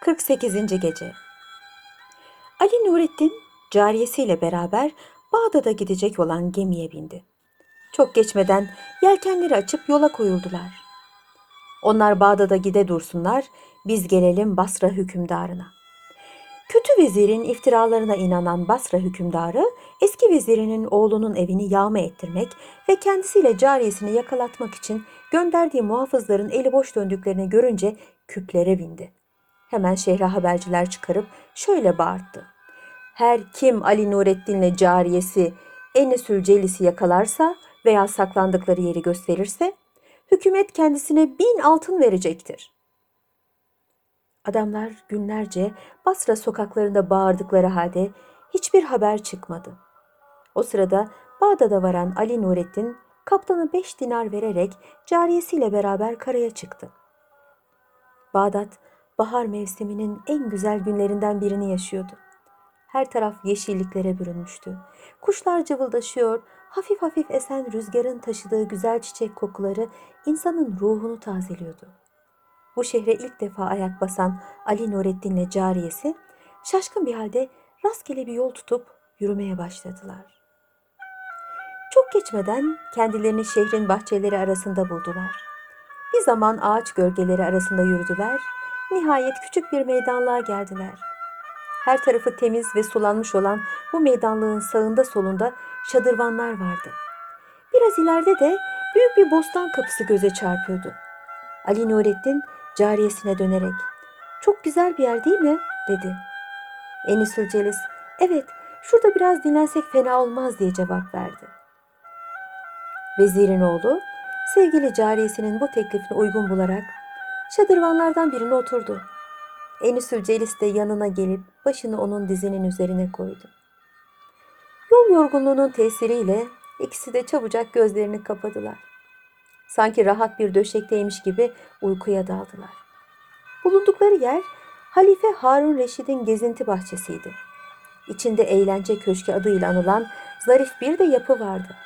48. Gece Ali Nurettin cariyesiyle beraber Bağdat'a gidecek olan gemiye bindi. Çok geçmeden yelkenleri açıp yola koyuldular. Onlar Bağdat'a gide dursunlar, biz gelelim Basra hükümdarına. Kötü vezirin iftiralarına inanan Basra hükümdarı eski vezirinin oğlunun evini yağma ettirmek ve kendisiyle cariyesini yakalatmak için gönderdiği muhafızların eli boş döndüklerini görünce küplere bindi. Hemen şehre haberciler çıkarıp şöyle bağırttı. Her kim Ali Nurettin'le cariyesi Enesül Celis'i yakalarsa veya saklandıkları yeri gösterirse hükümet kendisine bin altın verecektir. Adamlar günlerce Basra sokaklarında bağırdıkları halde hiçbir haber çıkmadı. O sırada Bağdat'a varan Ali Nurettin kaptana beş dinar vererek cariyesiyle beraber karaya çıktı. Bağdat bahar mevsiminin en güzel günlerinden birini yaşıyordu. Her taraf yeşilliklere bürünmüştü. Kuşlar cıvıldaşıyor, hafif hafif esen rüzgarın taşıdığı güzel çiçek kokuları insanın ruhunu tazeliyordu. Bu şehre ilk defa ayak basan Ali Nurettin'le cariyesi şaşkın bir halde rastgele bir yol tutup yürümeye başladılar. Çok geçmeden kendilerini şehrin bahçeleri arasında buldular. Bir zaman ağaç gölgeleri arasında yürüdüler. Nihayet küçük bir meydanlığa geldiler. Her tarafı temiz ve sulanmış olan bu meydanlığın sağında solunda şadırvanlar vardı. Biraz ileride de büyük bir bostan kapısı göze çarpıyordu. Ali Nurettin cariyesine dönerek "Çok güzel bir yer değil mi?" dedi. Enisül Celis "Evet, şurada biraz dinlensek fena olmaz." diye cevap verdi. Vezirin oğlu sevgili cariyesinin bu teklifine uygun bularak şadırvanlardan birine oturdu. Enisül Celis de yanına gelip başını onun dizinin üzerine koydu. Yol yorgunluğunun tesiriyle ikisi de çabucak gözlerini kapadılar. Sanki rahat bir döşekteymiş gibi uykuya daldılar. Bulundukları yer Halife Harun Reşid'in gezinti bahçesiydi. İçinde eğlence köşkü adıyla anılan zarif bir de yapı vardı.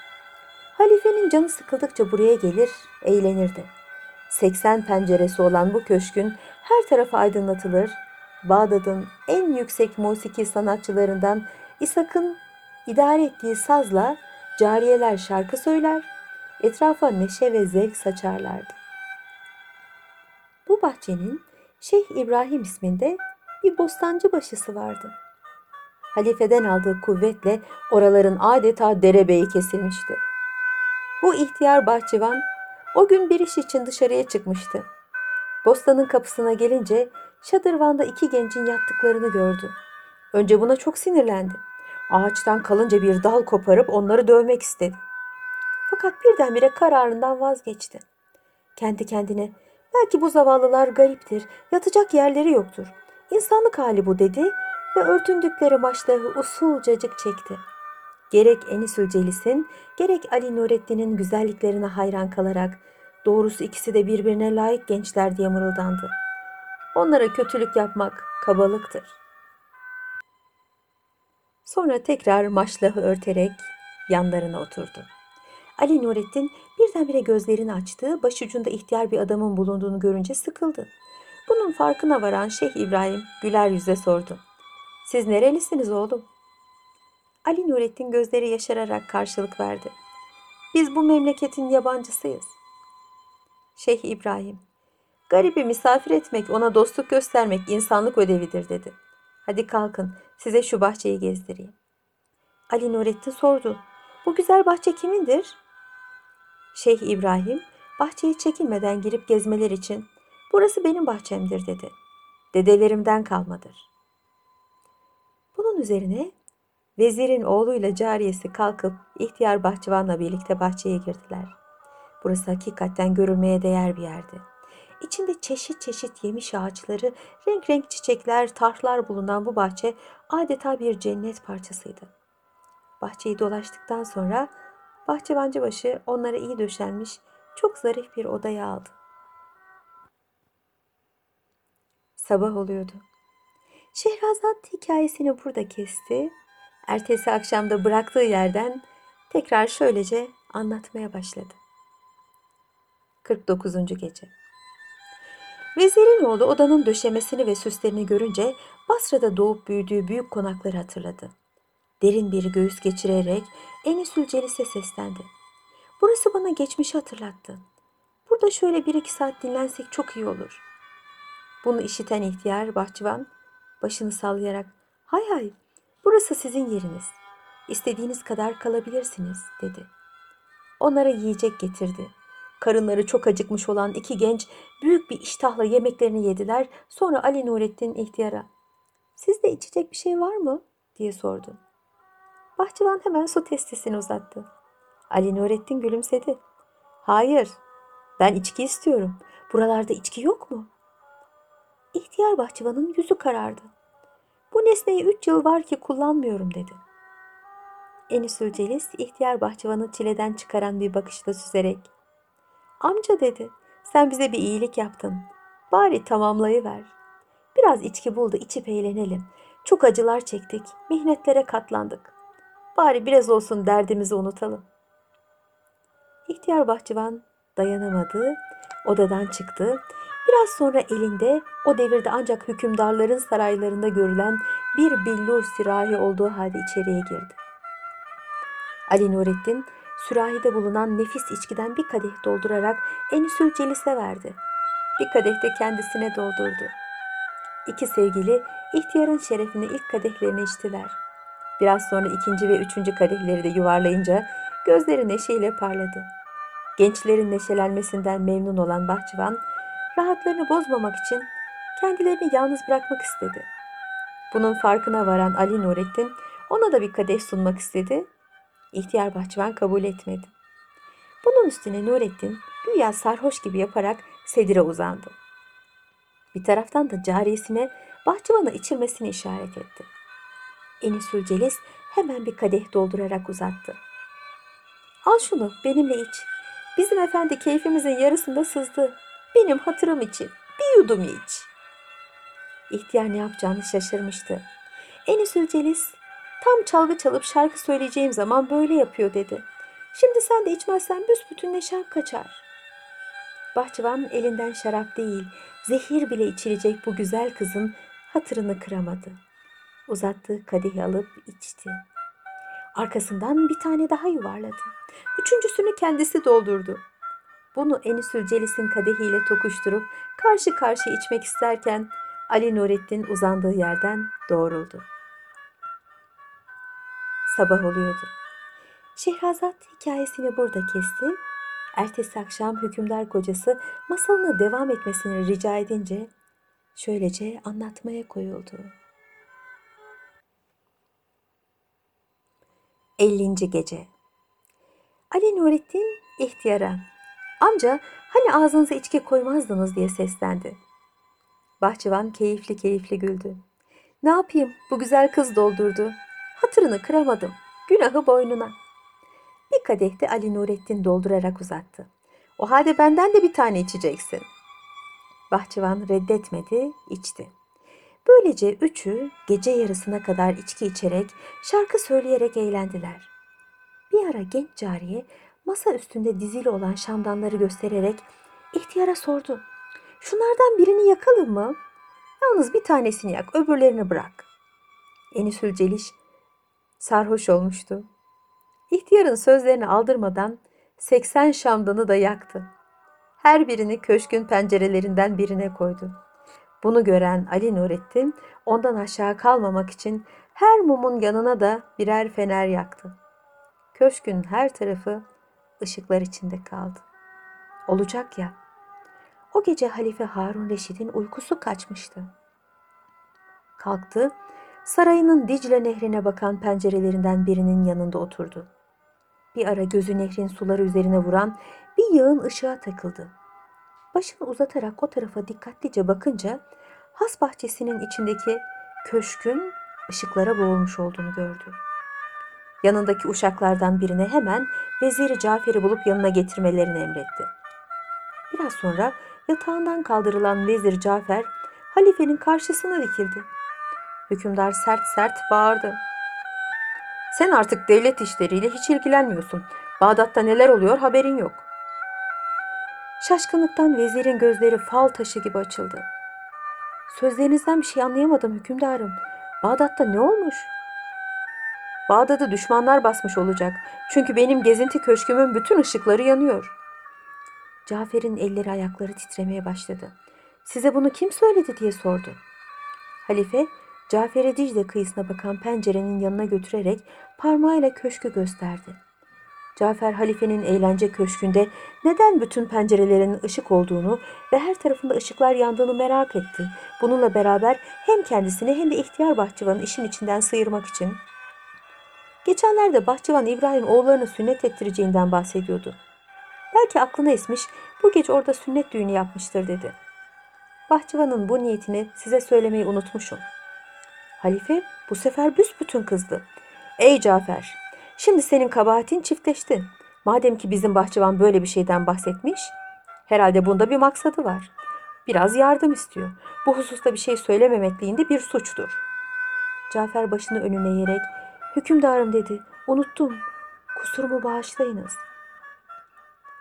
Halifenin canı sıkıldıkça buraya gelir, eğlenirdi. 80 penceresi olan bu köşkün her tarafı aydınlatılır, Bağdat'ın en yüksek musiki sanatçılarından İshak'ın idare ettiği sazla cariyeler şarkı söyler, etrafa neşe ve zevk saçarlardı. Bu bahçenin Şeyh İbrahim isminde bir bostancı başısı vardı. Halifeden aldığı kuvvetle oraların adeta derebeyi kesilmişti. Bu ihtiyar bahçıvan o gün bir iş için dışarıya çıkmıştı. Bostanın kapısına gelince şadırvanda iki gencin yattıklarını gördü. Önce buna çok sinirlendi. Ağaçtan kalınca bir dal koparıp onları dövmek istedi. Fakat birdenbire kararından vazgeçti. Kendi kendine belki bu zavallılar gariptir, yatacak yerleri yoktur. İnsanlık hali bu dedi ve örtündükleri maçları usulcacık çekti. Gerek Enisül Celis'in gerek Ali Nurettin'in güzelliklerine hayran kalarak doğrusu ikisi de birbirine layık gençler diye mırıldandı. Onlara kötülük yapmak kabalıktır. Sonra tekrar maşlahı örterek yanlarına oturdu. Ali Nurettin birdenbire gözlerini açtı, başucunda ihtiyar bir adamın bulunduğunu görünce sıkıldı. Bunun farkına varan Şeyh İbrahim güler yüzle sordu. Siz nerelisiniz oğlum? Ali Nurettin gözleri yaşararak karşılık verdi. Biz bu memleketin yabancısıyız. Şeyh İbrahim, garibi misafir etmek, ona dostluk göstermek insanlık ödevidir dedi. Hadi kalkın, size şu bahçeyi gezdireyim. Ali Nurettin sordu. Bu güzel bahçe kimindir? Şeyh İbrahim, bahçeyi çekinmeden girip gezmeler için burası benim bahçemdir dedi. Dedelerimden kalmadır. Bunun üzerine vezirin oğluyla cariyesi kalkıp ihtiyar bahçıvanla birlikte bahçeye girdiler. Burası hakikaten görülmeye değer bir yerdi. İçinde çeşit çeşit yemiş ağaçları, renk renk çiçekler, tarhlar bulunan bu bahçe adeta bir cennet parçasıydı. Bahçeyi dolaştıktan sonra bahçıvancı başı onlara iyi döşenmiş çok zarif bir odaya aldı. Sabah oluyordu. Şehrazat hikayesini burada kesti. Ertesi akşamda bıraktığı yerden tekrar şöylece anlatmaya başladı. 49. Gece Vezirin oğlu odanın döşemesini ve süslerini görünce Basra'da doğup büyüdüğü büyük konakları hatırladı. Derin bir göğüs geçirerek Enisül Celis'e seslendi. Burası bana geçmişi hatırlattı. Burada şöyle bir iki saat dinlensek çok iyi olur. Bunu işiten ihtiyar bahçıvan başını sallayarak hay hay burası sizin yeriniz. İstediğiniz kadar kalabilirsiniz dedi. Onlara yiyecek getirdi. Karınları çok acıkmış olan iki genç büyük bir iştahla yemeklerini yediler. Sonra Ali Nurettin ihtiyara sizde içecek bir şey var mı diye sordu. Bahçıvan hemen su testisini uzattı. Ali Nurettin gülümsedi. Hayır, ben içki istiyorum. Buralarda içki yok mu? İhtiyar bahçıvanın yüzü karardı. Bu nesneyi üç yıl var ki kullanmıyorum dedi. Enisül Celis ihtiyar bahçıvanı çileden çıkaran bir bakışla süzerek Amca dedi sen bize bir iyilik yaptın. Bari tamamlayıver. Biraz içki bul da içip eğlenelim. Çok acılar çektik, mihnetlere katlandık. Bari biraz olsun derdimizi unutalım. İhtiyar bahçıvan dayanamadı, odadan çıktı. Biraz sonra elinde o devirde ancak hükümdarların saraylarında görülen bir billur sirahi olduğu halde içeriye girdi. Ali Nurettin sürahide bulunan nefis içkiden bir kadeh doldurarak Enisül Celis'e verdi. Bir kadeh de kendisine doldurdu. İki sevgili ihtiyarın şerefine ilk kadehlerini içtiler. Biraz sonra ikinci ve üçüncü kadehleri de yuvarlayınca gözleri neşeyle parladı. Gençlerin neşelenmesinden memnun olan bahçıvan, rahatlarını bozmamak için kendilerini yalnız bırakmak istedi. Bunun farkına varan Ali Nurettin ona da bir kadeh sunmak istedi. İhtiyar bahçıvan kabul etmedi. Bunun üstüne Nurettin güya sarhoş gibi yaparak sedire uzandı. Bir taraftan da cariyesine bahçıvana içirmesini işaret etti. Enisül Celis hemen bir kadeh doldurarak uzattı. Al şunu benimle iç. Bizim efendi keyfimizin yarısında sızdı. Benim hatırım için bir yudum iç. İhtiyar ne yapacağını şaşırmıştı. Enisül Celis tam çalgı çalıp şarkı söyleyeceğim zaman böyle yapıyor dedi. Şimdi sen de içmezsen büsbütün neşem kaçar. Bahçıvan elinden şarap değil, zehir bile içilecek bu güzel kızın hatırını kıramadı. Uzattığı kadehi alıp içti. Arkasından bir tane daha yuvarladı. Üçüncüsünü kendisi doldurdu. Bunu Enisül Celis'in kadehiyle tokuşturup karşı karşı içmek isterken Ali Nurettin uzandığı yerden doğruldu. Sabah oluyordu. Şehrazat hikayesini burada kesti. Ertesi akşam hükümdar kocası masalına devam etmesini rica edince şöylece anlatmaya koyuldu. 50. Gece Ali Nurettin ihtiyara Amca hani ağzınıza içki koymazdınız diye seslendi. Bahçıvan keyifli keyifli güldü. Ne yapayım bu güzel kız doldurdu. Hatırını kıramadım. Günahı boynuna. Bir kadeh de Ali Nurettin doldurarak uzattı. O halde benden de bir tane içeceksin. Bahçıvan reddetmedi, içti. Böylece üçü gece yarısına kadar içki içerek, şarkı söyleyerek eğlendiler. Bir ara genç cariye masa üstünde dizili olan şamdanları göstererek ihtiyara sordu. Şunlardan birini yakalım mı? Yalnız bir tanesini yak, öbürlerini bırak. Enisül Celiş sarhoş olmuştu. İhtiyarın sözlerini aldırmadan 80 şamdanı da yaktı. Her birini köşkün pencerelerinden birine koydu. Bunu gören Ali Nurettin ondan aşağı kalmamak için her mumun yanına da birer fener yaktı. Köşkün her tarafı ışıklar içinde kaldı. Olacak ya. O gece Halife Harun Reşid'in uykusu kaçmıştı. Kalktı, sarayının Dicle nehrine bakan pencerelerinden birinin yanında oturdu. Bir ara gözü nehrin suları üzerine vuran bir yağın ışığa takıldı. Başını uzatarak o tarafa dikkatlice bakınca has bahçesinin içindeki köşkün ışıklara boğulmuş olduğunu gördü. Yanındaki uşaklardan birine hemen Veziri Cafer'i bulup yanına getirmelerini emretti. Biraz sonra yatağından kaldırılan Vezir Cafer halifenin karşısına dikildi. Hükümdar sert sert bağırdı. Sen artık devlet işleriyle hiç ilgilenmiyorsun. Bağdat'ta neler oluyor haberin yok. Şaşkınlıktan vezirin gözleri fal taşı gibi açıldı. Sözlerinizden bir şey anlayamadım hükümdarım. Bağdat'ta ne olmuş? Bağdat'ı düşmanlar basmış olacak. Çünkü benim gezinti köşkümün bütün ışıkları yanıyor. Cafer'in elleri ayakları titremeye başladı. Size bunu kim söyledi diye sordu. Halife Cafer'e Dicle kıyısına bakan pencerenin yanına götürerek parmağıyla köşkü gösterdi. Cafer halifenin eğlence köşkünde neden bütün pencerelerin ışık olduğunu ve her tarafında ışıklar yandığını merak etti. Bununla beraber hem kendisini hem de ihtiyar bahçıvanı işin içinden sıyırmak için. Geçenlerde bahçıvan İbrahim oğullarını sünnet ettireceğinden bahsediyordu. Belki aklına esmiş bu gece orada sünnet düğünü yapmıştır dedi. Bahçıvanın bu niyetini size söylemeyi unutmuşum. Halife bu sefer büsbütün kızdı. Ey Cafer, şimdi senin kabahatin çiftleşti. Madem ki bizim bahçıvan böyle bir şeyden bahsetmiş, herhalde bunda bir maksadı var. Biraz yardım istiyor. Bu hususta bir şey söylememekliğinde bir suçtur. Cafer başını önüne eğerek, hükümdarım dedi, unuttum, kusurumu bağışlayınız.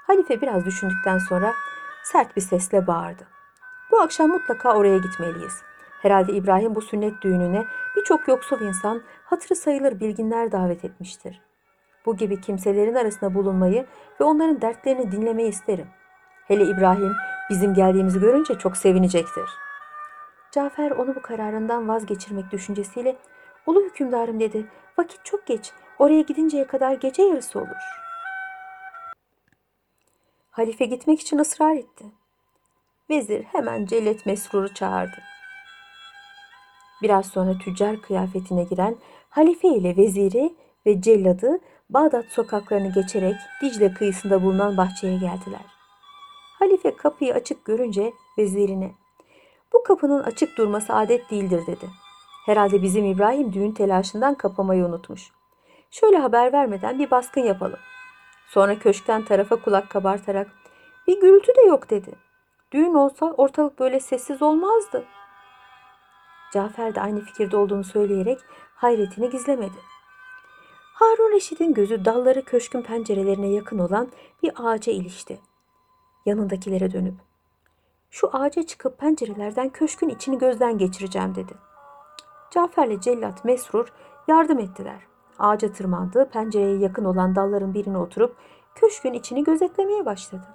Halife biraz düşündükten sonra sert bir sesle bağırdı. Bu akşam mutlaka oraya gitmeliyiz. Herhalde İbrahim bu sünnet düğününe birçok yoksul insan, hatırı sayılır bilginler davet etmiştir. Bu gibi kimselerin arasında bulunmayı ve onların dertlerini dinlemeyi isterim. Hele İbrahim bizim geldiğimizi görünce çok sevinecektir. Cafer onu bu kararından vazgeçirmek düşüncesiyle Ulu hükümdarım dedi. Vakit çok geç. Oraya gidinceye kadar gece yarısı olur. Halife gitmek için ısrar etti. Vezir hemen Cellet Mesrur'u çağırdı. Biraz sonra tüccar kıyafetine giren halife ile veziri ve celladı Bağdat sokaklarını geçerek Dicle kıyısında bulunan bahçeye geldiler. Halife kapıyı açık görünce vezirine bu kapının açık durması adet değildir dedi. Herhalde bizim İbrahim düğün telaşından kapamayı unutmuş. Şöyle haber vermeden bir baskın yapalım. Sonra köşkten tarafa kulak kabartarak bir gürültü de yok dedi. Düğün olsa ortalık böyle sessiz olmazdı. Cafer de aynı fikirde olduğunu söyleyerek hayretini gizlemedi. Harun Reşit'in gözü dalları köşkün pencerelerine yakın olan bir ağaca ilişti. Yanındakilere dönüp şu ağaca çıkıp pencerelerden köşkün içini gözden geçireceğim dedi. Cafer'le cellat Mesrur yardım ettiler. Ağaca tırmandı, pencereye yakın olan dalların birine oturup köşkün içini gözetlemeye başladı.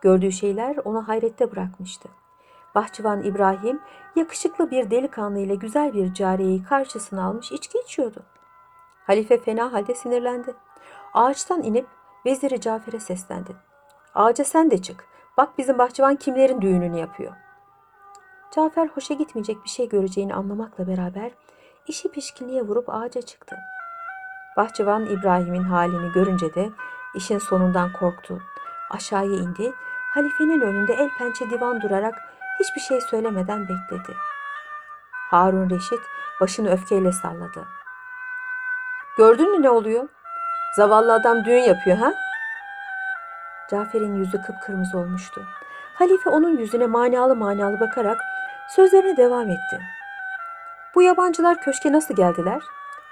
Gördüğü şeyler onu hayrette bırakmıştı. Bahçıvan İbrahim yakışıklı bir delikanlı ile güzel bir cariyeyi karşısına almış içki içiyordu. Halife fena halde sinirlendi. Ağaçtan inip veziri Cafer'e seslendi. Ağaca sen de çık. Bak bizim bahçıvan kimlerin düğününü yapıyor. Cafer hoşa gitmeyecek bir şey göreceğini anlamakla beraber işi pişkinliğe vurup ağaca çıktı. Bahçıvan İbrahim'in halini görünce de işin sonundan korktu. Aşağıya indi, halifenin önünde el pençe divan durarak hiçbir şey söylemeden bekledi. Harun Reşit başını öfkeyle salladı. Gördün mü ne oluyor? Zavallı adam düğün yapıyor ha? Cafer'in yüzü kıpkırmızı olmuştu. Halife onun yüzüne manalı manalı bakarak sözlerine devam etti. Bu yabancılar köşke nasıl geldiler?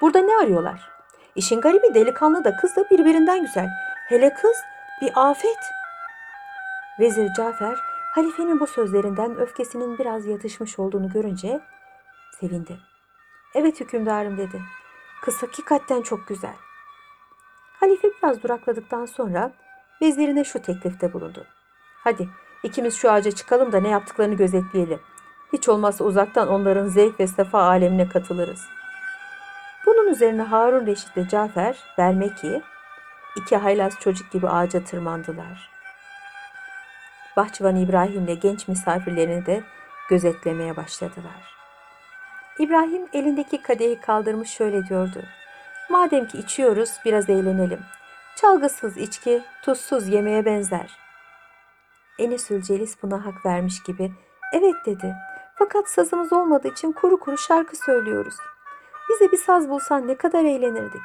Burada ne arıyorlar? İşin garibi delikanlı da kız da birbirinden güzel. Hele kız bir afet. Vezir Cafer halifenin bu sözlerinden öfkesinin biraz yatışmış olduğunu görünce sevindi. Evet hükümdarım dedi. Kız hakikaten çok güzel. Halife biraz durakladıktan sonra vezirine şu teklifte bulundu. Hadi ikimiz şu ağaca çıkalım da ne yaptıklarını gözetleyelim. Hiç olmazsa uzaktan onların zevk ve sefa alemine katılırız. Bunun üzerine Harun Reşit ve Cafer, Bermeki, iki haylaz çocuk gibi ağaca tırmandılar. Bahçıvan İbrahim ile genç misafirlerini de gözetlemeye başladılar. İbrahim elindeki kadehi kaldırmış şöyle diyordu. Madem ki içiyoruz biraz eğlenelim. Çalgısız içki tuzsuz yemeğe benzer. Enesül Celis buna hak vermiş gibi evet dedi. Fakat sazımız olmadığı için kuru kuru şarkı söylüyoruz. Bize bir saz bulsan ne kadar eğlenirdik.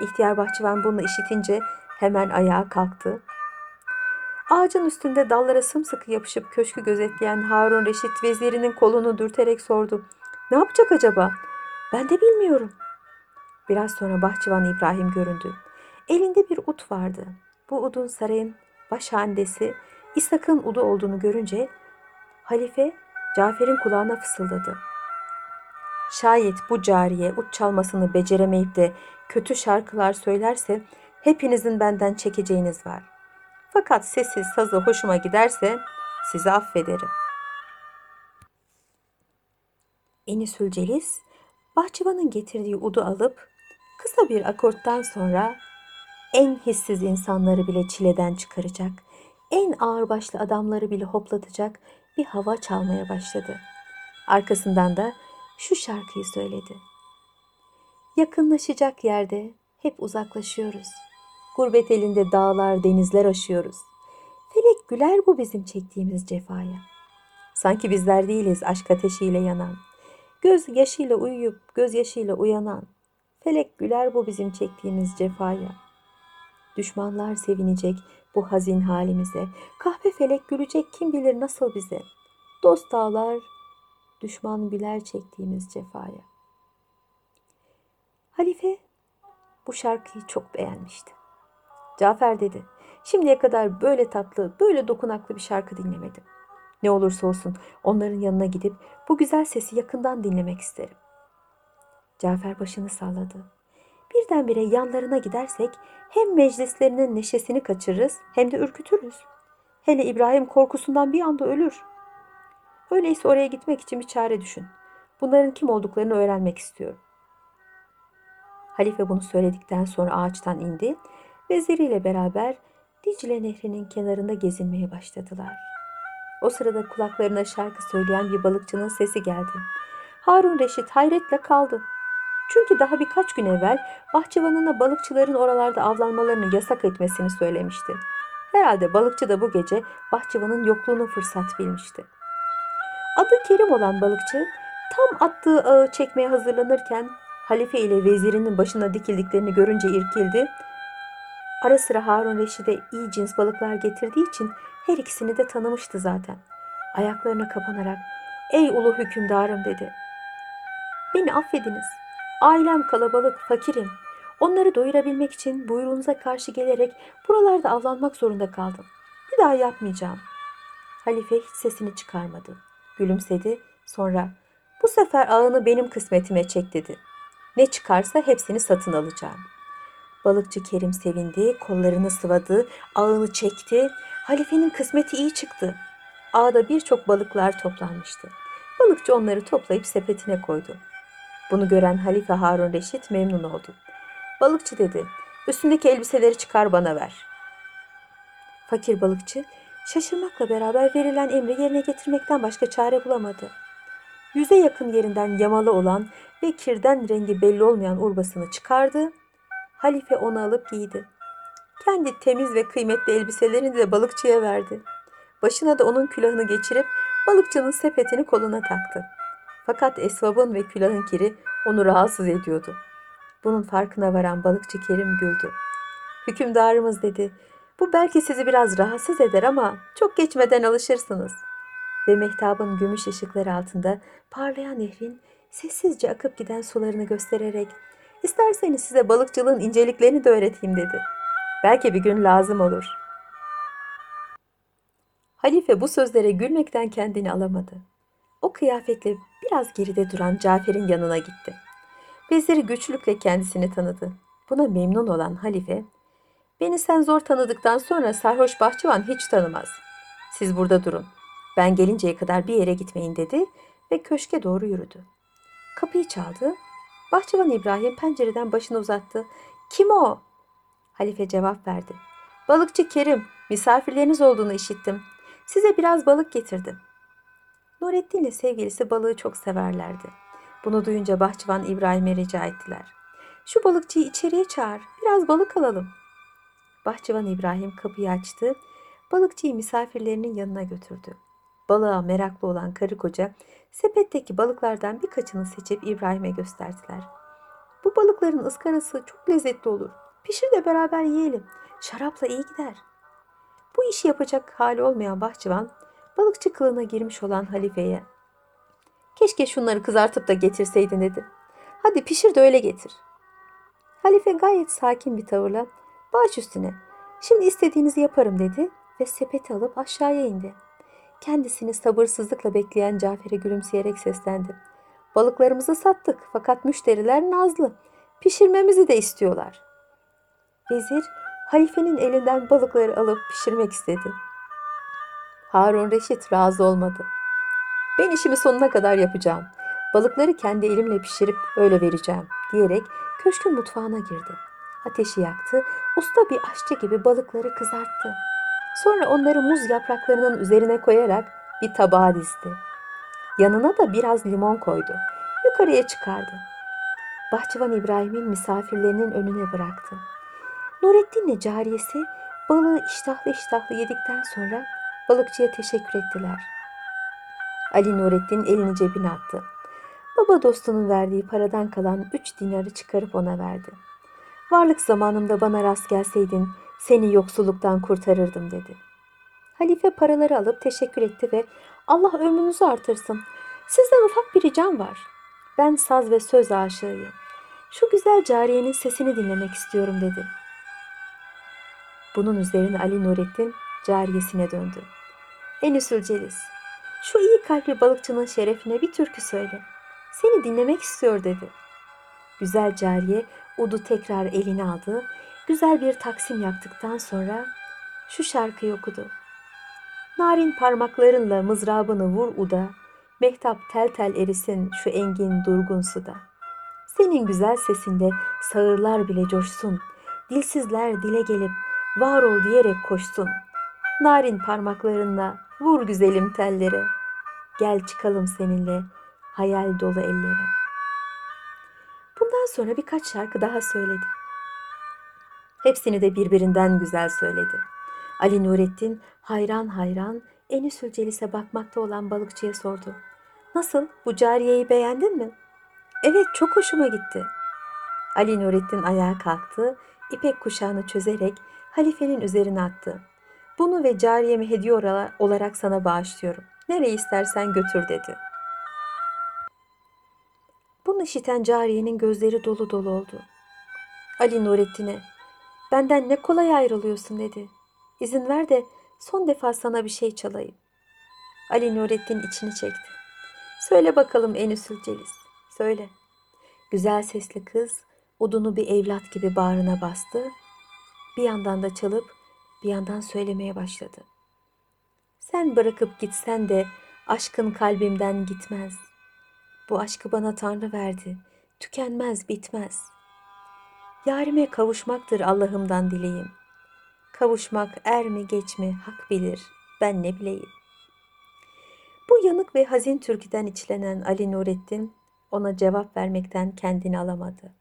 İhtiyar bahçıvan bunu işitince hemen ayağa kalktı. Ağacın üstünde dallara sımsıkı yapışıp köşkü gözetleyen Harun Reşit vezirinin kolunu dürterek sordu. Ne yapacak acaba? Ben de bilmiyorum. Biraz sonra bahçıvan İbrahim göründü. Elinde bir ut vardı. Bu udun sarayın başhandesi İshak'ın udu olduğunu görünce halife Cafer'in kulağına fısıldadı. Şayet bu cariye ut çalmasını beceremeyip de kötü şarkılar söylerse hepinizin benden çekeceğiniz var. Fakat sesi sazı hoşuma giderse sizi affederim. Enisül Celis, bahçıvanın getirdiği udu alıp kısa bir akorttan sonra en hissiz insanları bile çileden çıkaracak, en ağırbaşlı adamları bile hoplatacak bir hava çalmaya başladı. Arkasından da şu şarkıyı söyledi. Yakınlaşacak yerde hep uzaklaşıyoruz. Gurbet elinde dağlar, denizler aşıyoruz. Felek güler bu bizim çektiğimiz cefaya. Sanki bizler değiliz aşk ateşiyle yanan. Göz yaşıyla uyuyup göz yaşıyla uyanan. Felek güler bu bizim çektiğimiz cefaya. Düşmanlar sevinecek bu hazin halimize. Kahpe felek gülecek kim bilir nasıl bize. Dost ağlar, düşman güler çektiğimiz cefaya. Halife bu şarkıyı çok beğenmişti. Cafer dedi, şimdiye kadar böyle tatlı, böyle dokunaklı bir şarkı dinlemedim. Ne olursa olsun onların yanına gidip bu güzel sesi yakından dinlemek isterim. Cafer başını salladı. Birdenbire yanlarına gidersek hem meclislerinin neşesini kaçırırız hem de ürkütürüz. Hele İbrahim korkusundan bir anda ölür. Öyleyse oraya gitmek için bir çare düşün. Bunların kim olduklarını öğrenmek istiyorum. Halife bunu söyledikten sonra ağaçtan indi. Veziriyle beraber Dicle Nehri'nin kenarında gezinmeye başladılar. O sırada kulaklarına şarkı söyleyen bir balıkçının sesi geldi. Harun Reşit hayretle kaldı. Çünkü daha birkaç gün evvel bahçıvanına balıkçıların oralarda avlanmalarını yasak etmesini söylemişti. Herhalde balıkçı da bu gece bahçıvanın yokluğunu fırsat bilmişti. Adı Kerim olan balıkçı tam attığı ağı çekmeye hazırlanırken halife ile vezirinin başına dikildiklerini görünce irkildi. Ara sıra Harun Reşit'e iyi cins balıklar getirdiği için her ikisini de tanımıştı zaten. Ayaklarına kapanarak ''Ey ulu hükümdarım'' dedi. ''Beni affediniz. Ailem kalabalık, fakirim. Onları doyurabilmek için buyruğunuza karşı gelerek buralarda avlanmak zorunda kaldım. Bir daha yapmayacağım.'' Halife hiç sesini çıkarmadı. Gülümsedi. Sonra ''Bu sefer ağını benim kısmetime çek'' dedi. ''Ne çıkarsa hepsini satın alacağım.'' Balıkçı Kerim sevindi, kollarını sıvadı, ağını çekti. Halifenin kısmeti iyi çıktı. Ağda birçok balıklar toplanmıştı. Balıkçı onları toplayıp sepetine koydu. Bunu gören Halife Harun Reşit memnun oldu. Balıkçı dedi, üstündeki elbiseleri çıkar bana ver. Fakir balıkçı şaşırmakla beraber verilen emri yerine getirmekten başka çare bulamadı. Yüze yakın yerinden yamalı olan ve kirden rengi belli olmayan urbasını çıkardı. Halife onu alıp giydi. Kendi temiz ve kıymetli elbiselerini de balıkçıya verdi. Başına da onun külahını geçirip balıkçının sepetini koluna taktı. Fakat esvabın ve külahın kiri onu rahatsız ediyordu. Bunun farkına varan balıkçı Kerim güldü. Hükümdarımız dedi, bu belki sizi biraz rahatsız eder ama çok geçmeden alışırsınız. Ve mehtabın gümüş ışıkları altında parlayan nehrin sessizce akıp giden sularını göstererek isterseniz size balıkçılığın inceliklerini de öğreteyim dedi. Belki bir gün lazım olur. Halife bu sözlere gülmekten kendini alamadı. O kıyafetle biraz geride duran Cafer'in yanına gitti. Veziri güçlükle kendisini tanıdı. Buna memnun olan halife, ''Beni sen zor tanıdıktan sonra sarhoş bahçıvan hiç tanımaz. Siz burada durun. Ben gelinceye kadar bir yere gitmeyin.'' dedi ve köşke doğru yürüdü. Kapıyı çaldı. Bahçıvan İbrahim pencereden başını uzattı. ''Kim o?'' Halife cevap verdi. ''Balıkçı Kerim, misafirleriniz olduğunu işittim. Size biraz balık getirdim.'' Nurettin ile sevgilisi balığı çok severlerdi. Bunu duyunca bahçıvan İbrahim'e rica ettiler. Şu balıkçıyı içeriye çağır, biraz balık alalım. Bahçıvan İbrahim kapıyı açtı, balıkçıyı misafirlerinin yanına götürdü. Balığa meraklı olan karı koca sepetteki balıklardan birkaçını seçip İbrahim'e gösterdiler. Bu balıkların ıskarası çok lezzetli olur. Pişir de beraber yiyelim. Şarapla iyi gider. Bu işi yapacak hali olmayan bahçıvan balıkçı kılığına girmiş olan halifeye keşke şunları kızartıp da getirseydin dedi. Hadi pişir de öyle getir. Halife gayet sakin bir tavırla baş üstüne şimdi istediğinizi yaparım dedi ve sepeti alıp aşağıya indi. Kendisini sabırsızlıkla bekleyen Cafer'e gülümseyerek seslendi. Balıklarımızı sattık fakat müşteriler nazlı. Pişirmemizi de istiyorlar. Vezir halifenin elinden balıkları alıp pişirmek istedi. Harun Reşit razı olmadı. Ben işimi sonuna kadar yapacağım. Balıkları kendi elimle pişirip öyle vereceğim diyerek köşkün mutfağına girdi. Ateşi yaktı, usta bir aşçı gibi balıkları kızarttı. Sonra onları muz yapraklarının üzerine koyarak bir tabağa dizdi. Yanına da biraz limon koydu. Yukarıya çıkardı. Bahçıvan İbrahim'in misafirlerinin önüne bıraktı. Nurettin'le cariyesi balığı iştahlı iştahlı yedikten sonra balıkçıya teşekkür ettiler. Ali Nurettin elini cebine attı. Baba dostunun verdiği paradan kalan üç dinarı çıkarıp ona verdi. Varlık zamanımda bana rast gelseydin seni yoksulluktan kurtarırdım dedi. Halife paraları alıp teşekkür etti ve Allah ömrünüzü artırsın. Sizden ufak bir ricam var. Ben saz ve söz aşığıyım. Şu güzel cariyenin sesini dinlemek istiyorum dedi. Bunun üzerine Ali Nurettin cariyesine döndü. Enüsül Celis, şu iyi kalpli balıkçının şerefine bir türkü söyle. Seni dinlemek istiyor dedi. Güzel cariye udu tekrar eline aldı. Güzel bir taksim yaptıktan sonra şu şarkıyı okudu. Narin parmaklarınla mızrabını vur uda, mehtap tel tel erisin şu engin durgun suda. Senin güzel sesinde sağırlar bile coşsun, dilsizler dile gelip var ol diyerek koşsun. Narin parmaklarınla vur güzelim tellere, gel çıkalım seninle hayal dolu ellere. Bundan sonra birkaç şarkı daha söyledi. Hepsini de birbirinden güzel söyledi. Ali Nurettin hayran hayran Enisül Celis'e bakmakta olan balıkçıya sordu. Nasıl bu cariyeyi beğendin mi? Evet çok hoşuma gitti. Ali Nurettin ayağa kalktı, ipek kuşağını çözerek halifenin üzerine attı. Bunu ve cariyemi hediye olarak sana bağışlıyorum. Nereye istersen götür dedi. Bunu işiten cariyenin gözleri dolu dolu oldu. Ali Nurettin'e benden ne kolay ayrılıyorsun dedi. İzin ver de son defa sana bir şey çalayım. Ali Nurettin içini çekti. Söyle bakalım Enüsül Celis, söyle. Güzel sesli kız odunu bir evlat gibi bağrına bastı. Bir yandan da çalıp bir yandan söylemeye başladı. Sen bırakıp gitsen de aşkın kalbimden gitmez. Bu aşkı bana Tanrı verdi. Tükenmez, bitmez. Yarime kavuşmaktır Allah'ımdan dileğim. Kavuşmak er mi geç mi hak bilir, ben ne bileyim. Bu yanık ve hazin türküden içlenen Ali Nurettin ona cevap vermekten kendini alamadı.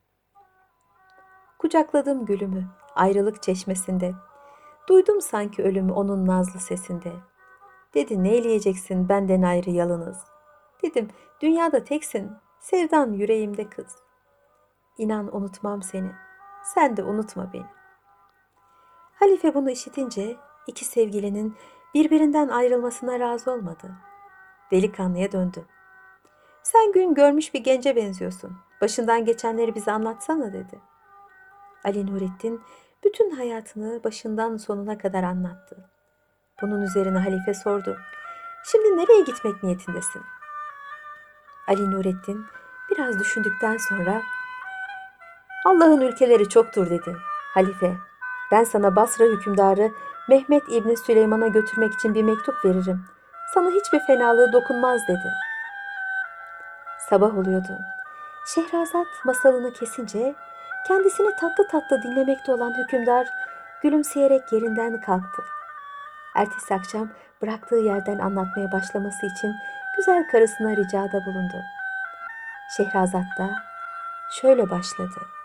Kucakladım gülümü ayrılık çeşmesinde. Duydum sanki ölümü onun nazlı sesinde. Dedi ne eleyeceksin benden ayrı yalınız. Dedim dünyada teksin, sevdan yüreğimde kız. İnan unutmam seni, sen de unutma beni. Halife bunu işitince iki sevgilinin birbirinden ayrılmasına razı olmadı. Delikanlıya döndü. Sen gün görmüş bir gence benziyorsun. Başından geçenleri bize anlatsana dedi. Ali Nurettin bütün hayatını başından sonuna kadar anlattı. Bunun üzerine halife sordu. Şimdi nereye gitmek niyetindesin? Ali Nurettin biraz düşündükten sonra Allah'ın ülkeleri çoktur dedi. Halife, ben sana Basra hükümdarı Mehmet İbni Süleyman'a götürmek için bir mektup veririm. Sana hiçbir fenalığı dokunmaz dedi. Sabah oluyordu. Şehrazat masalını kesince kendisini tatlı tatlı dinlemekte olan hükümdar gülümseyerek yerinden kalktı. Ertesi akşam bıraktığı yerden anlatmaya başlaması için güzel karısına ricada bulundu. Şehrazat da şöyle başladı.